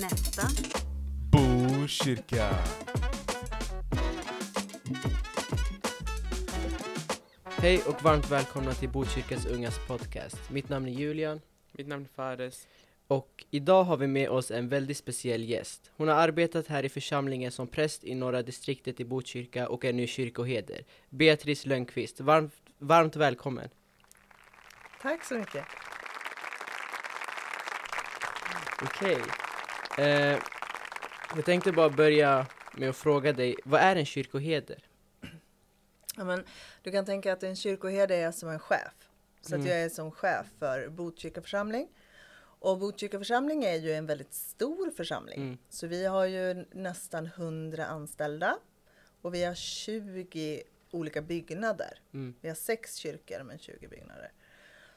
Nästa. Botkyrka. Hej och varmt välkomna till Botkyrkas Ungas podcast. Mitt namn är Julian Mitt namn är Fares. och idag har vi med oss en väldigt speciell gäst. Hon har arbetat här i församlingen som präst i norra distriktet i Botkyrka och är nu kyrkoheder. Beatrice Lönnqvist, varmt, varmt välkommen. Tack så mycket. Okej. Eh, jag tänkte bara börja med att fråga dig, vad är en kyrkoheder? Ja, men, du kan tänka att en kyrkoherde är som en chef. Så Mm. att jag är som chef för Botkyrka församling. Och Botkyrka församling är ju en väldigt stor församling. Mm. Så vi har ju nästan 100 anställda. Och vi har 20 olika byggnader. Mm. Vi har sex kyrkor men 20 byggnader.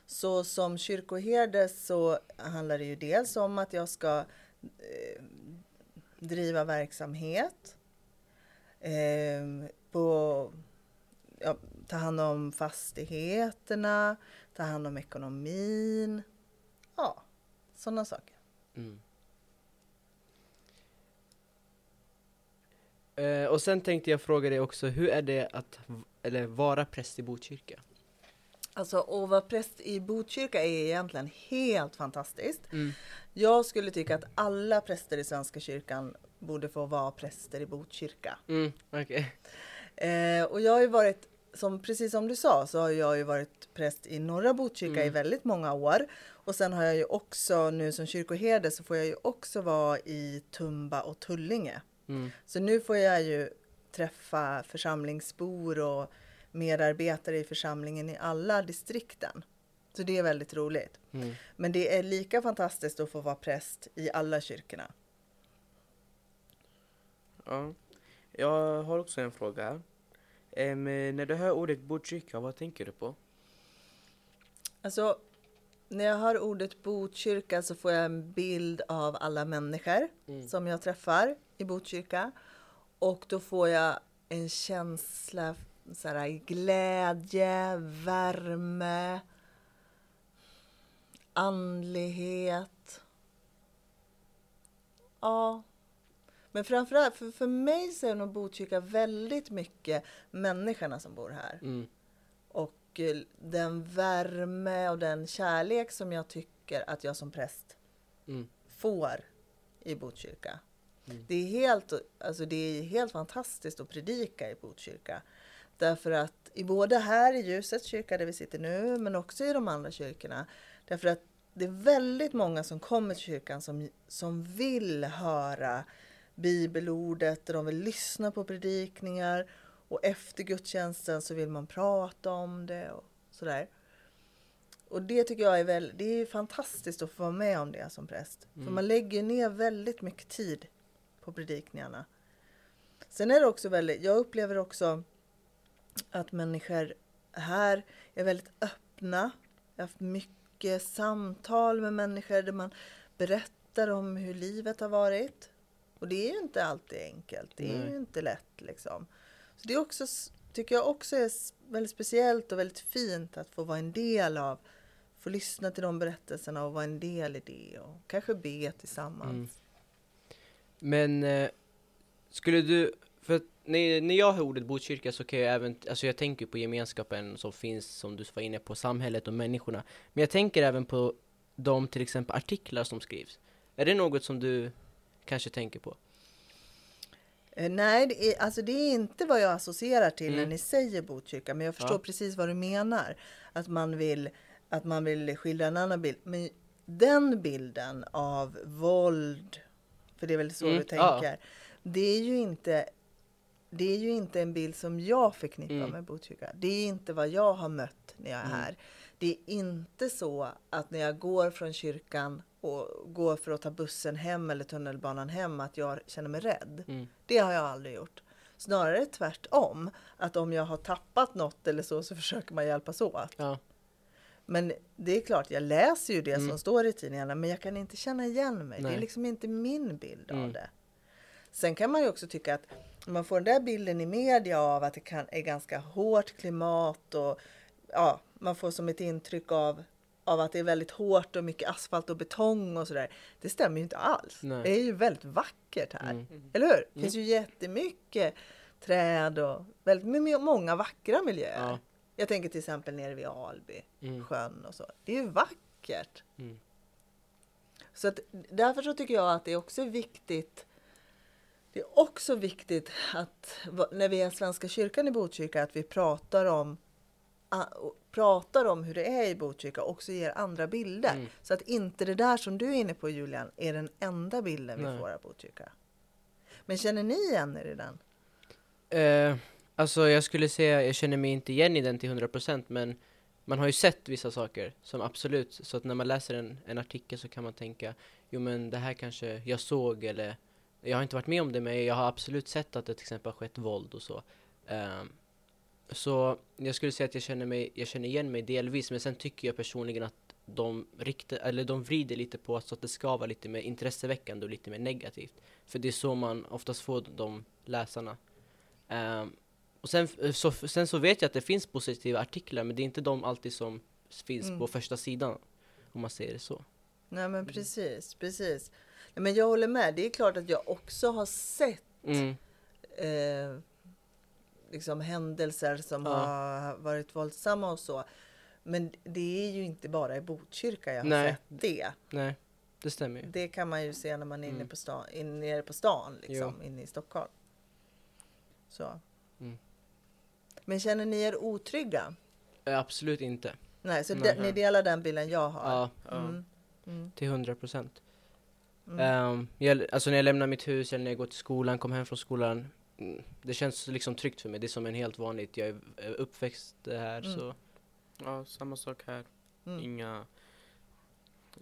Så som kyrkoherde så handlar det ju dels om att jag ska eh, driva verksamhet. Eh, på, ja, ta hand om fastigheterna, ta hand om ekonomin. Ja, sådana saker. Mm. Eh, och sen tänkte jag fråga dig också, hur är det att eller vara präst i Botkyrka? Alltså att vara präst i Botkyrka är egentligen helt fantastiskt. Mm. Jag skulle tycka att alla präster i Svenska kyrkan borde få vara präster i Botkyrka. Mm, okej. Eh, och jag har ju varit, som, precis som du sa, så har jag ju varit präst i norra Botkyrka i Mm. väldigt många år. Och sen har jag ju också, nu som kyrkoherde, så får jag ju också vara i Tumba och Tullinge. Mm. Så nu får jag ju träffa församlingsbor och medarbetare i församlingen i alla distrikten. Så det är väldigt roligt. Mm. Men det är lika fantastiskt att få vara präst i alla kyrkorna. Ja. Jag har också en fråga här. Em, när du hör ordet Botkyrka, vad tänker du på? Alltså, när jag hör ordet Botkyrka så får jag en bild av alla människor Mm. som jag träffar i Botkyrka. Och då får jag en känsla så här, glädje, värme, andlighet. Ja. Men framförallt, för, för mig så är nog Botkyrka väldigt mycket människorna som bor här. Mm. Och eh, den värme och den kärlek som jag tycker att jag som präst Mm. får i Botkyrka. Mm. Det, är helt, alltså det är helt fantastiskt att predika i Botkyrka. Därför att i både här i Ljusets kyrka där vi sitter nu, men också i de andra kyrkorna. Därför att det är väldigt många som kommer till kyrkan som, som vill höra bibelordet de vill lyssna på predikningar. Och efter gudstjänsten så vill man prata om det och sådär. Och det tycker jag är väl, det är fantastiskt att få vara med om det som präst. För Mm. man lägger ner väldigt mycket tid på predikningarna. Sen är det också väldigt, jag upplever också att människor här är väldigt öppna. Jag har haft mycket samtal med människor där man berättar om hur livet har varit. Och det är ju inte alltid enkelt. Det är Nej. ju inte lätt liksom. Så det är också, tycker jag också är väldigt speciellt och väldigt fint att få vara en del av, få lyssna till de berättelserna och vara en del i det och kanske be tillsammans. Mm. Men eh, skulle du, när, när jag hör ordet Botkyrka så kan jag även, alltså jag tänker på gemenskapen som finns, som du var inne på, samhället och människorna. Men jag tänker även på de till exempel artiklar som skrivs. Är det något som du kanske tänker på? Eh, Nej, det är, alltså det är inte vad jag associerar till när Mm. ni säger Botkyrka, men jag förstår Ja. precis vad du menar. Att man, vill, att man vill skildra en annan bild. Men den bilden av våld, för det är väl så Mm, du ja. tänker, det är ju inte det är ju inte en bild som jag förknippar Mm. med Botkyrka. Det är inte vad jag har mött när jag är Mm. här. Det är inte så att när jag går från kyrkan och går för att ta bussen hem eller tunnelbanan hem att jag känner mig rädd. Mm. Det har jag aldrig gjort. Snarare tvärtom. Att om jag har tappat något eller så, så försöker man hjälpas åt. Ja. Men det är klart, jag läser ju det Mm. som står i tidningarna, men jag kan inte känna igen mig. Det Nej. är liksom inte min bild av Mm. det. Sen kan man ju också tycka att man får den där bilden i media av att det kan, är ganska hårt klimat och ja, man får som ett intryck av, av att det är väldigt hårt och mycket asfalt och betong och sådär. Det stämmer ju inte alls. Nej. Det är ju väldigt vackert här. Mm. Eller hur? Det finns ju jättemycket träd och väldigt många vackra miljöer. Ja. Jag tänker till exempel nere vid Alby, Mm. sjön och så. Det är ju vackert. Mm. Så att, därför så tycker jag att det är också viktigt det är också viktigt att när vi är Svenska kyrkan i Botkyrka att vi pratar om pratar om hur det är i Botkyrka och också ger andra bilder. Mm. Så att inte det där som du är inne på Julian är den enda bilden vi Nej. får av Botkyrka. Men känner ni igen er i den? Eh, alltså jag skulle säga, jag känner mig inte igen i den till 100% men man har ju sett vissa saker som absolut, så att när man läser en, en artikel så kan man tänka jo men det här kanske jag såg eller jag har inte varit med om det men jag har absolut sett att det till exempel har skett våld och så. Ehm, så jag skulle säga att jag känner, mig, jag känner igen mig delvis men sen tycker jag personligen att de, riktar, eller de vrider lite på så att det ska vara lite mer intresseväckande och lite mer negativt. För det är så man oftast får de läsarna. Ehm, och sen så, sen så vet jag att det finns positiva artiklar men det är inte de alltid som finns Mm. på första sidan. Om man säger det så. Nej men precis, precis. Men jag håller med. Det är klart att jag också har sett Mm. eh, liksom händelser som Ja. har varit våldsamma och så. Men det är ju inte bara i Botkyrka jag har Nej. sett det. Nej, det stämmer ju. Det kan man ju se när man är inne Mm. på stan, in, nere på stan, liksom, inne i Stockholm. Så. Mm. Men känner ni er otrygga? Eh, Absolut inte. Nej, så Nej. de, ni delar den bilden jag har? Ja, Ja. Mm. Mm. till 100 procent. Mm. jag, alltså när jag lämnar mitt hus eller när jag går till skolan, kommer hem från skolan. mm, Det känns liksom tryggt för mig. Det är som en helt vanligt. Jag är är uppväxt här Mm. så. Ja, samma sak här. Mm. Inga,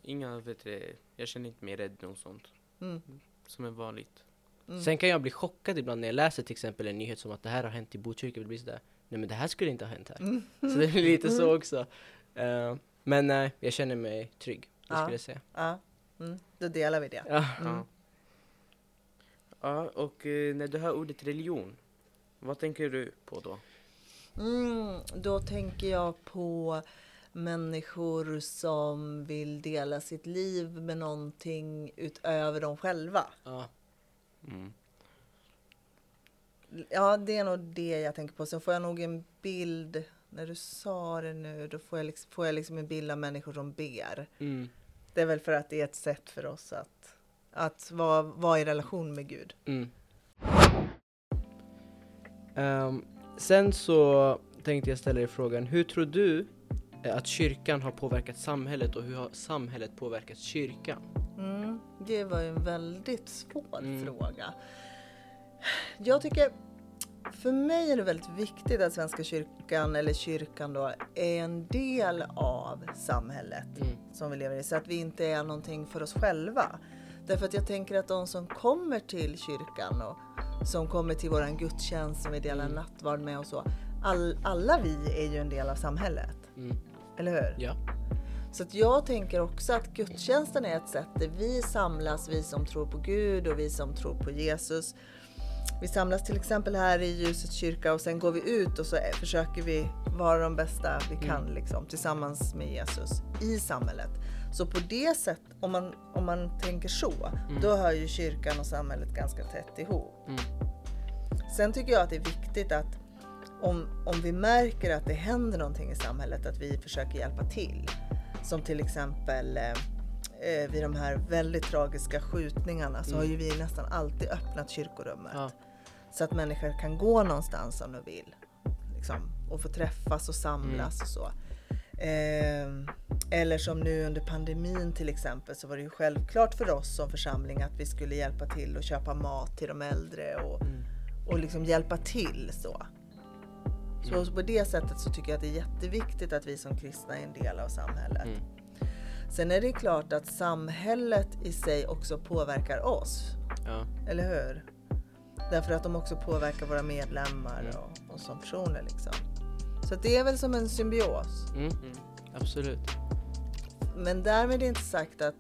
inga, vet du, jag känner inte mig rädd och sånt. Mm. Som är vanligt. Mm. Sen kan jag bli chockad ibland när jag läser till exempel en nyhet som att det här har hänt i Botkyrka. Det blir sådär, nej men det här skulle inte ha hänt här. Mm. Så det blir lite så också. Eh, men nej, jag känner mig trygg. Det Ja. skulle jag säga. Ja, mm. då delar vi det. Ja. Mm. Ja. ja, och eh, när du hör ordet religion, vad tänker du på då? Mm, då tänker jag på människor som vill dela sitt liv med någonting utöver dem själva. Ja. Mm. Ja, det är nog det jag tänker på. Sen får jag nog en bild, när du sa det nu, då får jag liksom, får jag liksom en bild av människor som ber. Mm. Det är väl för att det är ett sätt för oss att, att vara, vara i relation med Gud. Mm. Ehm, sen så tänkte jag ställa dig frågan, hur tror du eh, att kyrkan har påverkat samhället och hur har samhället påverkat kyrkan? Mm, det var ju en väldigt svår Mm. fråga. Jag tycker, för mig är det väldigt viktigt att Svenska kyrkan, eller kyrkan då, är en del av samhället Mm. som vi lever i. Så att vi inte är någonting för oss själva. Därför att jag tänker att de som kommer till kyrkan och som kommer till våran gudstjänst som vi delar Mm. nattvard med och så. All, alla vi är ju en del av samhället. Mm. Eller hur? Ja. Så att jag tänker också att gudstjänsten är ett sätt där vi samlas, vi som tror på Gud och vi som tror på Jesus. Vi samlas till exempel här i Ljusets kyrka och sen går vi ut och så försöker vi vara de bästa vi kan liksom, tillsammans med Jesus i samhället. Så på det sättet, om man, om man tänker så, då hör ju kyrkan och samhället ganska tätt ihop. Mm. Sen tycker jag att det är viktigt att om, om vi märker att det händer någonting i samhället, att vi försöker hjälpa till. Som till exempel eh, eh, vid de här väldigt tragiska skjutningarna så Mm. har ju vi nästan alltid öppnat kyrkorummet. Ja. Så att människor kan gå någonstans om de vill. Liksom, och få träffas och samlas och så. Eh, eller som nu under pandemin till exempel så var det ju självklart för oss som församling att vi skulle hjälpa till och köpa mat till de äldre och, Mm. och liksom hjälpa till så. Så på det sättet så tycker jag att det är jätteviktigt att vi som kristna är en del av samhället. Mm. Sen är det klart att samhället i sig också påverkar oss, Ja. eller hur? Därför att de också påverkar våra medlemmar Mm. och, och som personer liksom. Så det är väl som en symbios. Mm. Mm. Absolut. Men därmed är inte sagt att...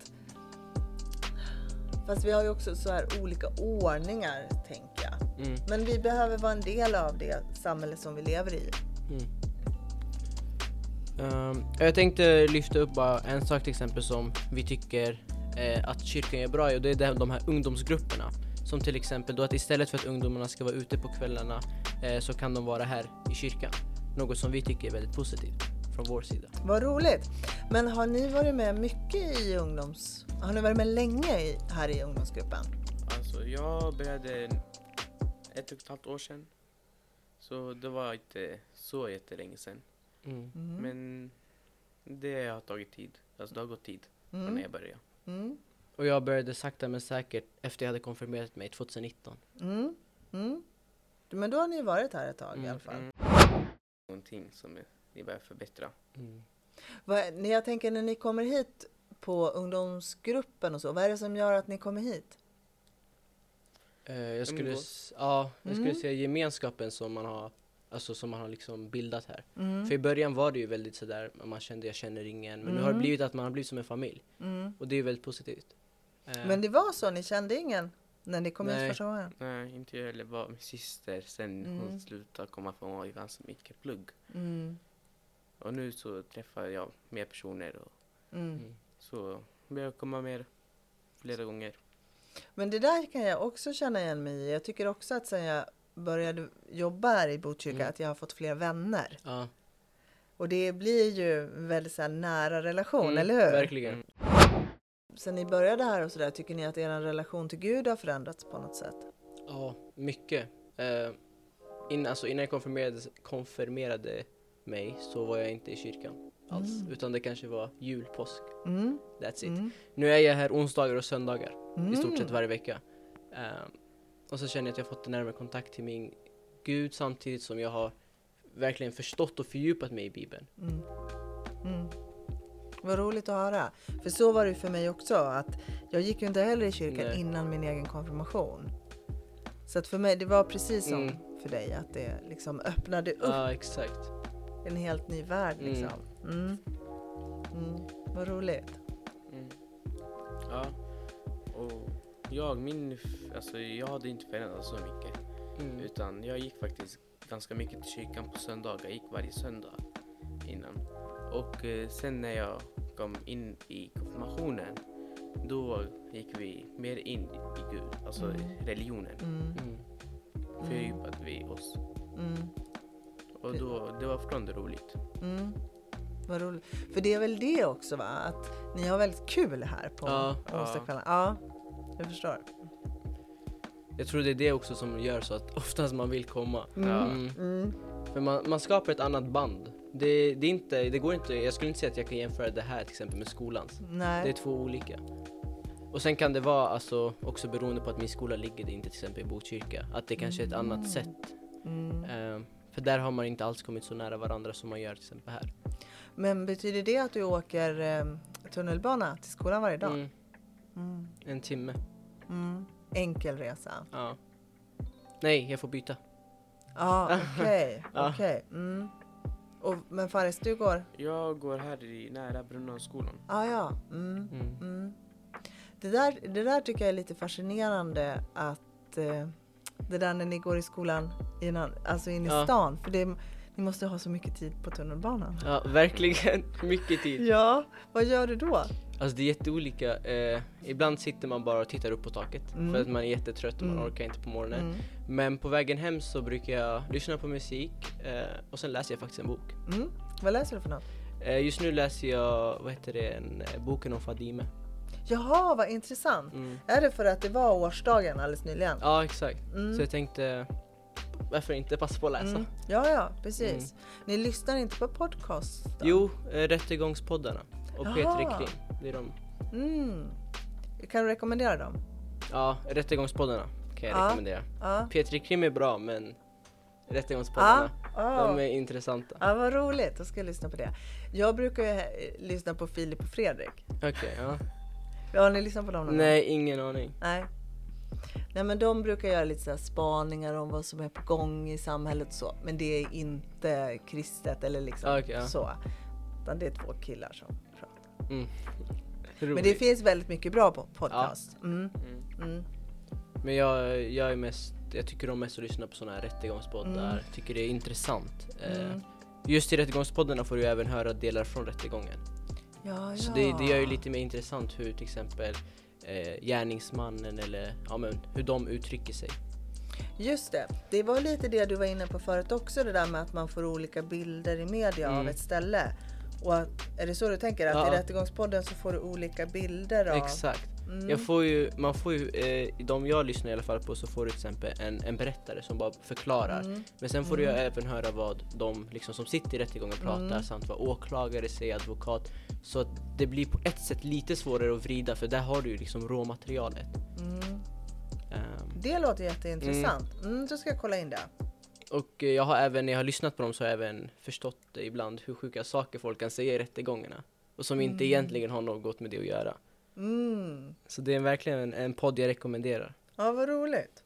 Fast vi har ju också så här olika ordningar, tänker jag. Mm. Men vi behöver vara en del av det samhälle som vi lever i. Ehm, jag tänkte lyfta upp bara en sak till exempel som vi tycker eh, att kyrkan är bra i och det är det- de här ungdomsgrupperna. Som till exempel då att istället för att ungdomarna ska vara ute på kvällarna eh, så kan de vara här i kyrkan. Något som vi tycker är väldigt positivt från vår sida. Vad roligt. Men har ni varit med mycket i ungdoms... Har ni varit med länge i, här i ungdomsgruppen? Alltså jag började ett och ett halvt år sedan. Så det var inte så jättelänge sedan. Mm. Mm. Men det har tagit tid. Alltså det har gått tid från när Mm. jag började. Mm. Och jag började sakta men säkert efter jag hade konfirmerat mig 2019. Mm. Mm. Men då har ni varit här ett tag i Mm, alla fall. Mm. Någonting som ni behöver förbättra. Mm. Vad, när jag tänker när ni kommer hit på ungdomsgruppen och så, vad är det som gör att ni kommer hit? Eh, jag skulle, Umgås. ja, jag skulle Mm. säga gemenskapen som man har, alltså som man har liksom bildat här. Mm. För i början var det ju väldigt sådär, man kände jag känner ingen, men nu har det Mm. blivit att man har blivit som en familj. Mm. Och det är ju väldigt positivt. Eh, Men det var så, ni kände ingen när ni kom Nej. första gången? Nej, inte jag heller. Bara min syster. Sen Mm. hon slutade komma för hon var ju ganska mycket plugg. Mm. Och nu så träffar jag mer personer och Mm. Mm. så börjar jag komma mer flera gånger. Men det där kan jag också känna igen mig i. Jag tycker också att sen jag började jobba här i Botkyrka Mm. att jag har fått fler vänner. Ja, Och det blir ju väldigt så nära relation, mm, eller hur? Verkligen. Mm. Sen ni började här och sådär, tycker ni att er relation till Gud har förändrats på något sätt? Ja, mycket. Eh, in, alltså innan jag konfirmerade, konfirmerade mig så var jag inte i kyrkan alls. Mm. Utan det kanske var jul, påsk, Mm. that's it. Mm. Nu är jag här onsdagar och söndagar. Mm. i stort sett varje vecka. Ehm, och så känner jag att jag fått en närmare kontakt till min Gud samtidigt som jag har verkligen förstått och fördjupat mig i Bibeln. Mm. Vad roligt att höra. För så var det ju för mig också. att Jag gick ju inte heller i kyrkan Nej. innan min egen konfirmation. Så att för mig, det var precis som Mm. för dig. Att det liksom öppnade upp Ja, exakt. en helt ny värld. Mm. Liksom. Mm. Mm. Vad roligt. Mm. Ja. Och jag, min, alltså jag hade inte förändrats så mycket. Mm. Utan jag gick faktiskt ganska mycket till kyrkan på söndagar. Jag gick varje söndag innan. Och eh, sen när jag kom in i konfirmationen då gick vi mer in i Gud, alltså Mm. religionen. Mm. Mm. Fördjupade vi oss. Mm. Och då, det var fortfarande roligt. Mm. Vad roligt. För det är väl det också va? Att ni har väldigt kul här på Ja. onsdagskvällen. Ja, jag förstår. Jag tror det är det också som gör så att oftast man vill komma. Mm. Ja. Mm. Mm. För man, man skapar ett annat band. Det, det, är inte, det går inte, jag skulle inte säga att jag kan jämföra det här till exempel med skolans. Det är Nej. två olika. Och sen kan det vara alltså också beroende på att min skola ligger inte till exempel i Botkyrka. Att det kanske är ett annat sätt. Mm. Ehm, för där har man inte alls kommit så nära varandra som man gör till exempel här. Men betyder det att du åker eh, tunnelbana till skolan varje dag? Mm, Mm. en timme. Mm. Enkel resa? Ja. Nej, jag får byta. Ja, okej. Ja. okej. Mm. Och, men Faris, du går? Jag går här i nära Brunnanskolan. Ah, ja, mm. Mm. Mm. Det, där, det där tycker jag är lite fascinerande att eh, det där när ni går i skolan innan, alltså in i Ja. stan. För det, ni måste ha så mycket tid på tunnelbanan. Ja, verkligen. Mycket tid. Ja, vad gör du då? Alltså det är jätteolika. Eh, ibland sitter man bara och tittar upp på taket Mm. för att man är jättetrött och man Mm. orkar inte på morgonen. Mm. Men på vägen hem så brukar jag lyssna på musik eh, och sen läser jag faktiskt en bok. Mm. Vad läser du för något? Eh, just nu läser jag, vad heter det, en, eh, boken om Fadime. Jaha, vad intressant. Mm. Är det för att det var årsdagen alldeles nyligen? Ja, exakt. Mm. Så jag tänkte, varför inte passa på att läsa? Mm. Ja, ja, precis. Ni lyssnar inte på podcast? då? Jo, eh, Rättegångspoddarna och Jaha. Peter Krim. Det är de. Mm. Kan du rekommendera dem? Ja, Rättegångspoddarna kan jag Ja. rekommendera. Ja. Peter Krim är bra men Rättegångspoddarna, Ja. de är intressanta. Ja, vad roligt. Då ska jag lyssna på det. Jag brukar ju eh, lyssna på Filip och Fredrik. Okej, ja. Har ni lyssnat på dem? någon gång? Nej, ingen aning. Nej. Nej, men de brukar göra lite så spaningar om vad som är på gång i samhället och så. Men det är inte kristet eller liksom Ah, okej, ja. så. Utan det är två killar som pratar. Mm. Men det Roligt. finns väldigt mycket bra podcast. Mm. Mm. Mm. Men jag, jag är mest, jag tycker om mest att lyssna på sådana här rättegångspoddar. Mm. Tycker det är intressant. Eh, Mm. just i rättegångspoddarna får du även höra delar från rättegången. Ja, Så det, det gör ju lite mer intressant hur till exempel eh, gärningsmannen eller ja, men, hur de uttrycker sig. Just det, det var lite det du var inne på förut också, det där med att man får olika bilder i media av Mm. ett ställe. Och att, är det så du tänker? Att Ja. i Rättegångspodden så får du olika bilder av... Exakt. Mm. Jag får ju, man får ju, eh, de jag lyssnar i alla fall på så får du till exempel en, en berättare som bara förklarar. Mm. Men sen får du Mm. ju även höra vad de liksom, som sitter i rättegången pratar Mm. samt vad åklagare säger, advokat. Så att det blir på ett sätt lite svårare att vrida för där har du ju liksom råmaterialet. Mm. Ehm, Det låter jätteintressant. Mm. då ska jag kolla in det. Och eh, jag har även, när jag har lyssnat på dem så har jag även förstått ibland hur sjuka saker folk kan säga i rättegångarna. Och som inte Mm. egentligen har något med det att göra. Mm. Så det är verkligen en, en podd jag rekommenderar. Ja, vad roligt.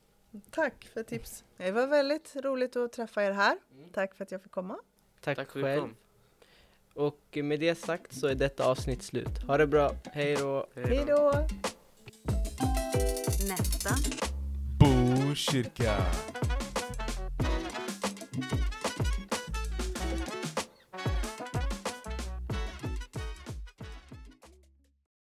Tack för tips. Det var väldigt roligt att träffa er här. Mm. Tack för att jag fick komma. Tack, Tack själv. Och med det sagt så är detta avsnitt slut. Ha det bra, hej då! Hej då! Nästa. Botkyrka. thank you